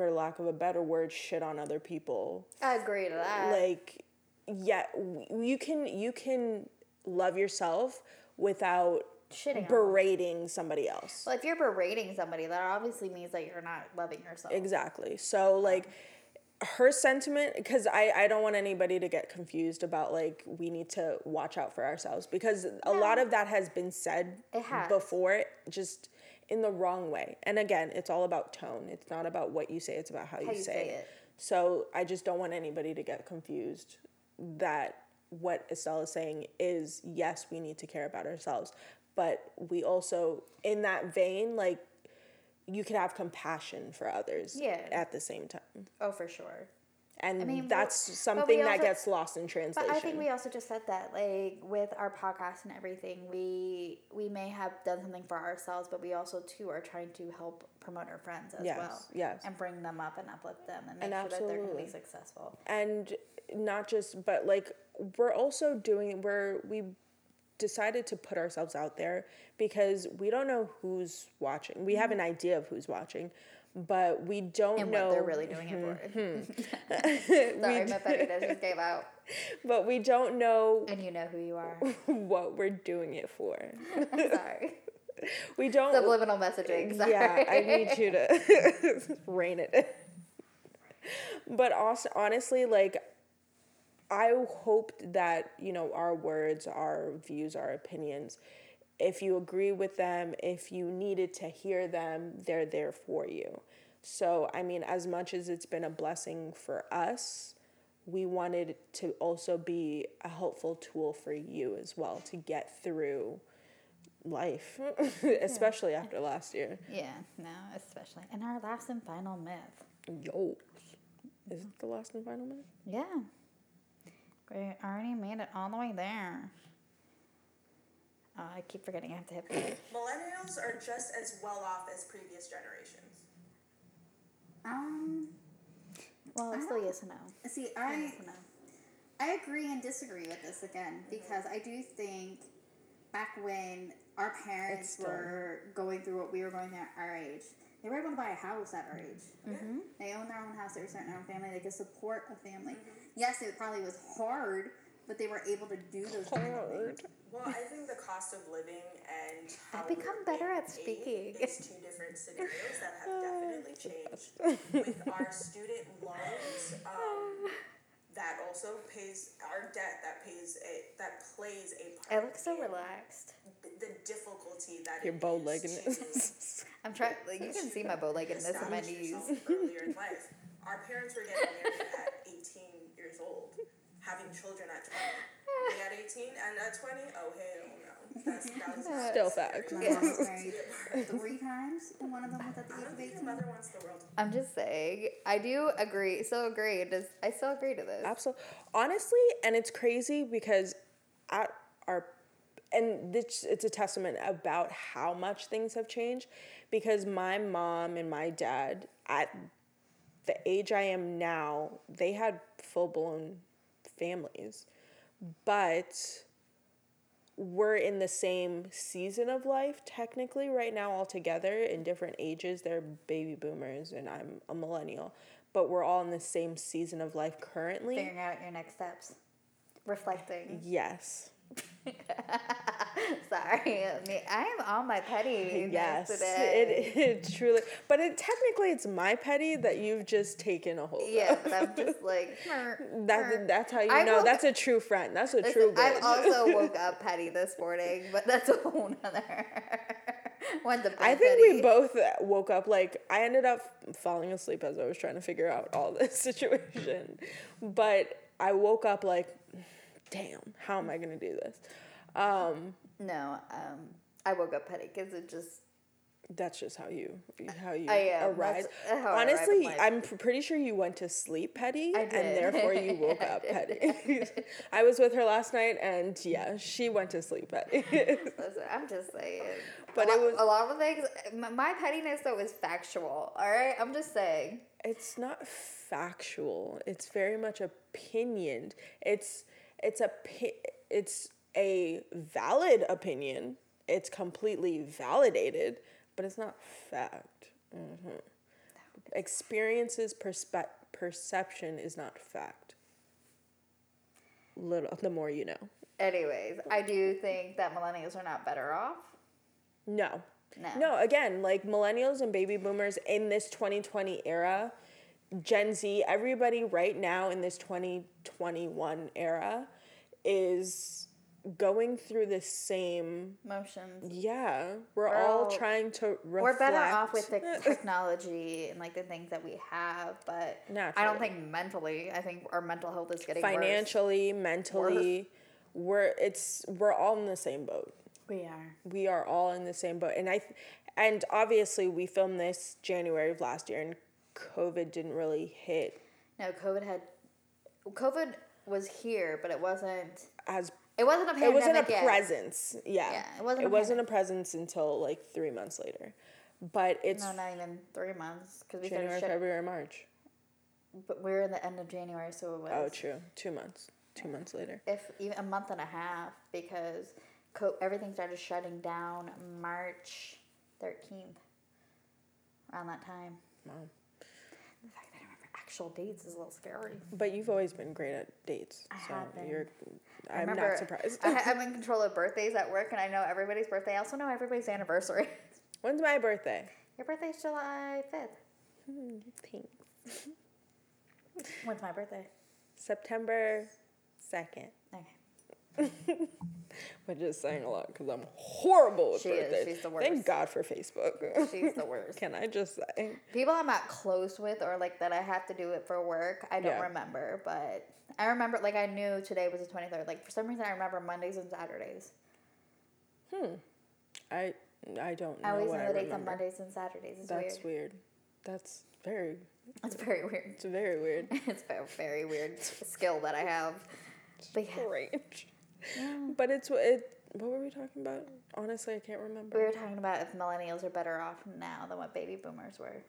for lack of a better word, shit on other people I agree to that. like yeah you can you can love yourself without Shitting berating somebody else well, if you're berating somebody, that obviously means that you're not loving yourself. exactly so like her sentiment because I, I don't want anybody to get confused about like we need to watch out for ourselves because a lot of that has been said It has. before just in the wrong way and again it's all about tone it's not about what you say it's about how, you, you say, say it. it. so i just don't want anybody to get confused that what estelle is saying is yes we need to care about ourselves but we also in that vein like you can have compassion for others Yeah. at the same time Oh, for sure. And mean, that's but something that also- gets lost in translation But I think we also just said that, like with our podcast and everything, we we may have done something for ourselves, but we also too are trying to help promote our friends as Yes, well. yes. And bring them up and uplift them and make And sure that they're going to be successful. and not just but like we're also doing we're we decided to put ourselves out there because we don't know who's watching we have an mm-hmm. idea of who's watching but we don't And know what they're really doing it hmm, for. Hmm. we, Sorry, my petty just came out. but we don't know And you know who you are. what we're doing it for Sorry. we don't Subliminal messaging. Sorry. Yeah, I need you to rein it in. But also, honestly, like, I hoped that, you know, our words, our views, our opinions, if you agree with them, if you needed to hear them, they're there for you. So, I mean, as much as it's been a blessing for us, we wanted to also be a helpful tool for you as well to get through life, especially after last year. Yeah, no, especially. And our last and final myth. Yo. Is it the last and final minute? Yeah. We already made it all the way there. Oh, I keep forgetting I have to hit play. Millennials are just as well off as previous generations. Um, Well, it's still yes and no. see, Yes I and no. I agree and disagree with this again because I do think back when our parents It's were going through what we were going through at our age, they were able to buy a house at our age. Mm-hmm. They owned their own house, they were starting their own family, they could support a family. Yes, it probably was hard, but they were able to do those kind of things. Well, I think the cost of living and how I've become we're better at speaking. is two different scenarios that have definitely changed. With our student loans, um, that also pays our debt. That pays a that plays a I part. I look so relaxed. The difficulty that Your it bow is legged to I'm trying. Like you can see my bow leggedness in my knees. yourself earlier in life. Our parents were getting married at 18 years old, having children at 20. Me at 18 and at 20, oh hell no. That's, that was Still facts. My mom was married three times, and one of them was at the I age don't of think the 18. mother wants the world. I'm just saying. I do agree. So agree. Does I still agree to this? Absolutely. Honestly, and it's crazy because at our and this it's a testament about how much things have changed because my mom and my dad at the age I am now, they had full-blown families. But we're in the same season of life technically right now all together in different ages they're baby boomers and i'm a millennial but we're all in the same season of life currently Figuring out your next steps. Reflecting. yes Sorry, I mean, I'm on my petty yes today. it, it truly but it technically it's my petty that you've just taken a hold yeah, of I'm just like. that, that's how you I know woke- that's a true friend that's a Listen, true I've also woke up petty this morning, but that's a whole nother. Went to bed I think petty. we both uh, woke up like I ended up falling asleep as I was trying to figure out all this situation. But I woke up like, damn, how am I gonna do this? Um, No, um, I woke up petty because it just. that's just how you how you I am. arrive. How I arrive in Honestly. I'm pr- pretty sure you went to sleep petty, I and therefore you woke up petty. I was with her last night, and yeah, she went to sleep petty. Listen, I'm just saying. But a it lot, was- a lot of things. My, my pettiness though is factual. All right, I'm just saying. it's not factual it's very much opinioned it's it's a it's a valid opinion. It's completely validated but it's not fact. Hmm experiences perspe- perception is not fact. Little the more you know. Anyways, I do think that millennials are not better off. no. No. No, again, like millennials and baby boomers in this 2020 era, Gen Z, everybody right now in this 2021 era is going through the same Motions. yeah, we're, We're all, all- trying to reflect. We're better off with the technology and like the things that we have, but I don't think mentally. I think our mental health is getting worse. financially, mentally, we're it's we're all in the same boat. We are. we are all in the same boat and i and obviously we filmed this january of last year and covid didn't really hit No, COVID had. COVID was here, but it wasn't. as It wasn't a pandemic it wasn't a yet. presence yeah, Yeah, it wasn't it a wasn't a presence until like three months later but it's No, not even three months because we january february march but we are in the end of January, so it oh, was. oh true two months two months later if even a month and a half because co- everything started shutting down March 13th. Around that time. Wow. The fact that I remember actual dates is a little scary. but you've always been great at dates I so have been. you're i'm not surprised I, I'm in control of birthdays at work, and I know everybody's birthday. I also know everybody's anniversary. when's my birthday Your birthday's July 5th. Hmm, thanks. When's my birthday? september 2nd Okay. We're just saying a lot because I'm horrible with She is. birthdays. She's the worst. Thank. God for Facebook. She's the worst. Can I just say? People I'm not close with or like that I have to do it for work, I don't Yeah. remember. But I remember, like, I knew today was the 23rd. Like, for some reason, I remember Mondays and Saturdays. Hmm. I I don't know I always know the dates on. Mondays and Saturdays. It's That's weird. weird. That's very. It's very weird. It's very weird. it's a very weird skill that I have. But yeah, Strange. But it's what it. What were we talking about? Honestly, I can't remember. we were talking about if millennials are better off now than what baby boomers were.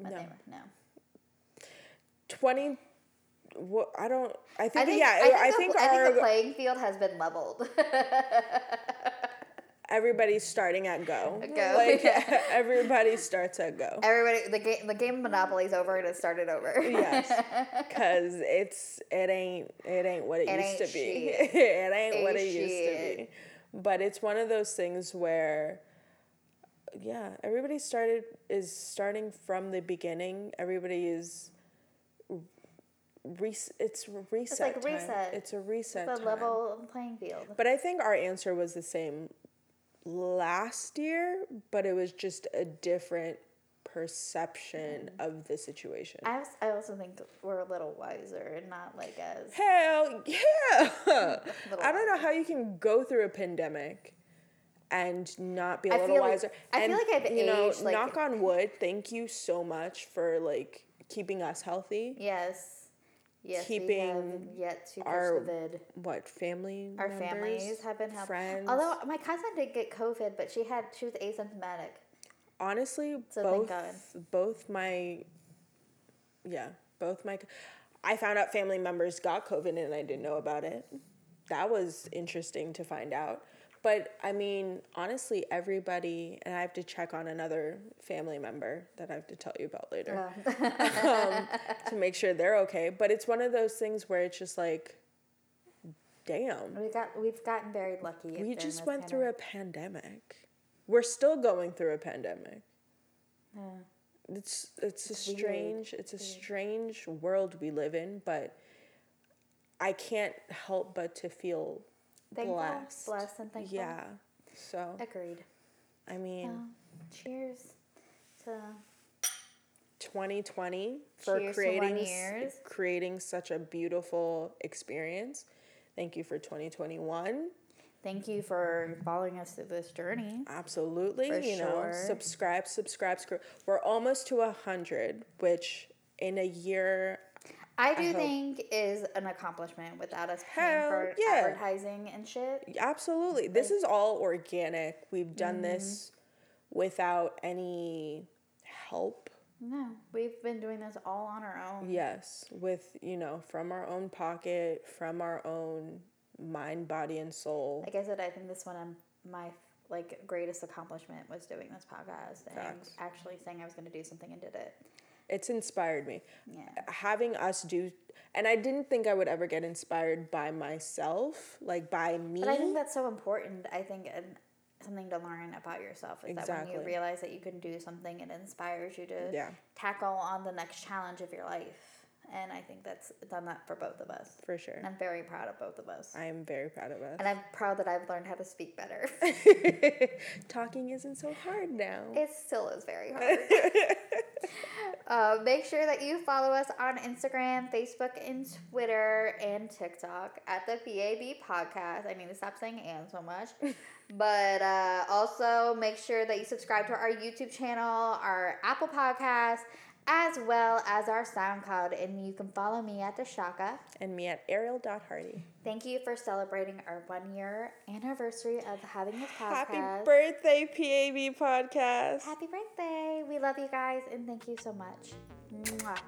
No. were, no. Twenty. What I don't. I think, I think, yeah. I I think, think, the, I our think the playing field has been leveled. everybody's starting at go. Go, Like yeah. everybody starts at go. Everybody, the game, the game of Monopoly's over and it started over. Yes, because it's it ain't it ain't what it, It used to be. it ain't what it Ain't used to be. But it's one of those things where, yeah, everybody started is starting from the beginning. Everybody is. Res- it's reset. It's like time. reset. It's a reset. the time. level playing field. But I think our answer was the same last year, but it was just a different perception mm. of the situation. I, als- I also think we're a little wiser and not like as Hell yeah! I don't know how you can go through a pandemic and not be a I little feel like- wiser. I feel like I've you know, aged, like- knock on wood. Thank you so much for like keeping us healthy. Yes. Yes, Keeping yet to our the. What family? Our members, families have been helped. Friends. Although my cousin did get COVID, but she had she was asymptomatic. honestly, So both both my yeah, both my I found out family members got COVID and I didn't know about it. That was interesting to find out. But I mean, honestly, everybody, and I have to check on another family member that I have to tell you about later um, to make sure they're okay. But it's one of those things where it's just like, damn, We got we've gotten very lucky. we just went through a pandemic. We're still going through a pandemic. Yeah. It's it's, a It's weird. strange it's a strange world we live in, but I can't help but to feel Thankful, blessed. blessed, and thankful. Yeah. So Agreed. I mean, cheers to 2020 for Cheers creating one s- years. creating such a beautiful experience. Thank you for 2021. thank you for following us through this journey. Absolutely. For you know, subscribe, subscribe, subscribe. We're almost to a hundred, which in a year I do hope- think is an accomplishment without us paying Hell for yeah. advertising and shit. Absolutely. This is all organic. We've done Mm-hmm. this without any help. No, we've been doing this all on our own. Yes, with, you know, from our own pocket, from our own mind, body, and soul. Like I said, I think this one um, my like greatest accomplishment was doing this podcast and actually saying I was going to do something and did it. It's inspired me. Yeah. Having us do, and I didn't think I would ever get inspired by myself, like by me. But I think that's so important. I think and something to learn about yourself is that when you realize that you can do something, it inspires you to Yeah. tackle on the next challenge of your life. And I think that's done that for both of us. For sure. And I'm very proud of both of us. I am very proud of us. And I'm proud that I've learned how to speak better. Talking isn't so hard now. It still is very hard. uh, make sure that you follow us on Instagram, Facebook, and Twitter, and TikTok at the PAB Podcast. I need to stop saying and so much. but uh, also make sure that you subscribe to our YouTube channel, our Apple Podcast, as well as our SoundCloud. And you can follow me at DeShocka. and me at Aryele.Hardy. Thank you for celebrating our one year anniversary of having this podcast. Happy birthday, PAB podcast. Happy birthday. We love you guys and thank you so much. Mwah.